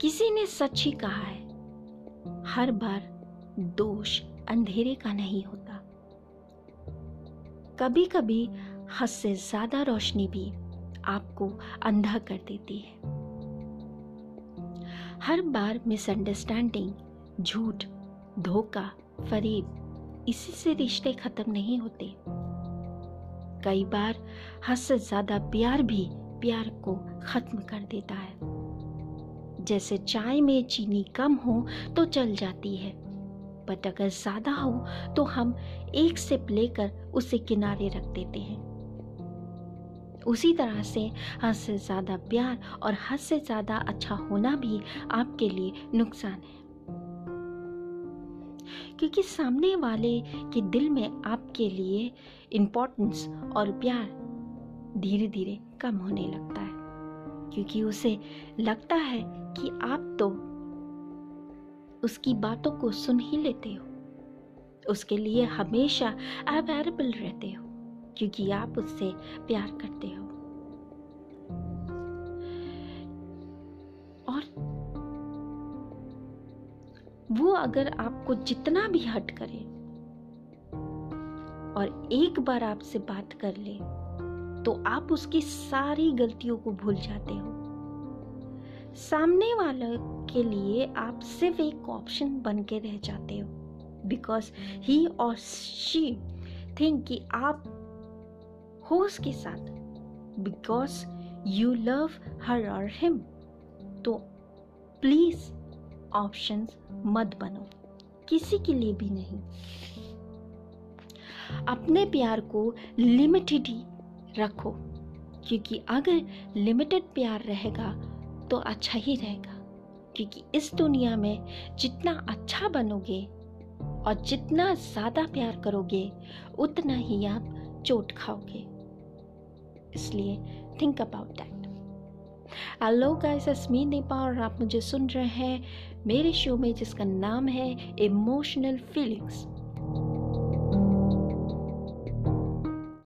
किसी ने सच ही कहा है, हर बार दोष अंधेरे का नहीं होता। कभी कभी हद से ज़्यादा रोशनी भी आपको अंधा कर देती है। हर बार मिसअंडरस्टैंडिंग, झूठ, धोखा, फरीब, इसी से रिश्ते खत्म नहीं होते। कई बार हद से ज़्यादा प्यार भी प्यार को खत्म कर देता है। जैसे चाय में चीनी कम हो तो चल जाती है। बट अगर ज़्यादा हो तो हम एक सिप लेकर उसे किनारे रख देते हैं। उसी तरह से हद से ज़्यादा प्यार और हद से ज़्यादा अच्छा होना भी आपके लिए नुकसान है। क्योंकि सामने वाले के दिल में आपके लिए इम्पोर्टेंस और प्यार धीरे धीरे कम होने लगता है। क्योंकि उसे लगता है कि आप तो उसकी बातों को सुन ही लेते हो। उसके लिए हमेशा अवेलेबल रहते हो, क्योंकि आप उससे प्यार करते हो। और वो अगर आपको जितना भी हट करे और एक बार आपसे बात कर ले तो आप उसकी सारी गलतियों को भूल जाते हो। सामने वाले के लिए आप सिर्फ़ एक ऑप्शन बन के रह जाते हो। बिकॉज़ ही और शी थिंक कि आप हो उसके साथ। बिकॉज़ यू लव हर और हिम तो प्लीज़ ऑप्शंस मत बनो। किसी के लिए भी नहीं। अपने प्यार को लिमिटेड ही रखो, क्योंकि अगर लिमिटेड प्यार रहेगा तो अच्छा ही रहेगा। क्योंकि इस दुनिया में जितना अच्छा बनोगे और जितना ज़्यादा प्यार करोगे, उतना ही आप चोट खाओगे। इसलिए think about that hello guys Asmi Nepa और आप मुझे सुन रहे हैं मेरे शो में जिसका नाम है इमोशनल फीलिंग्स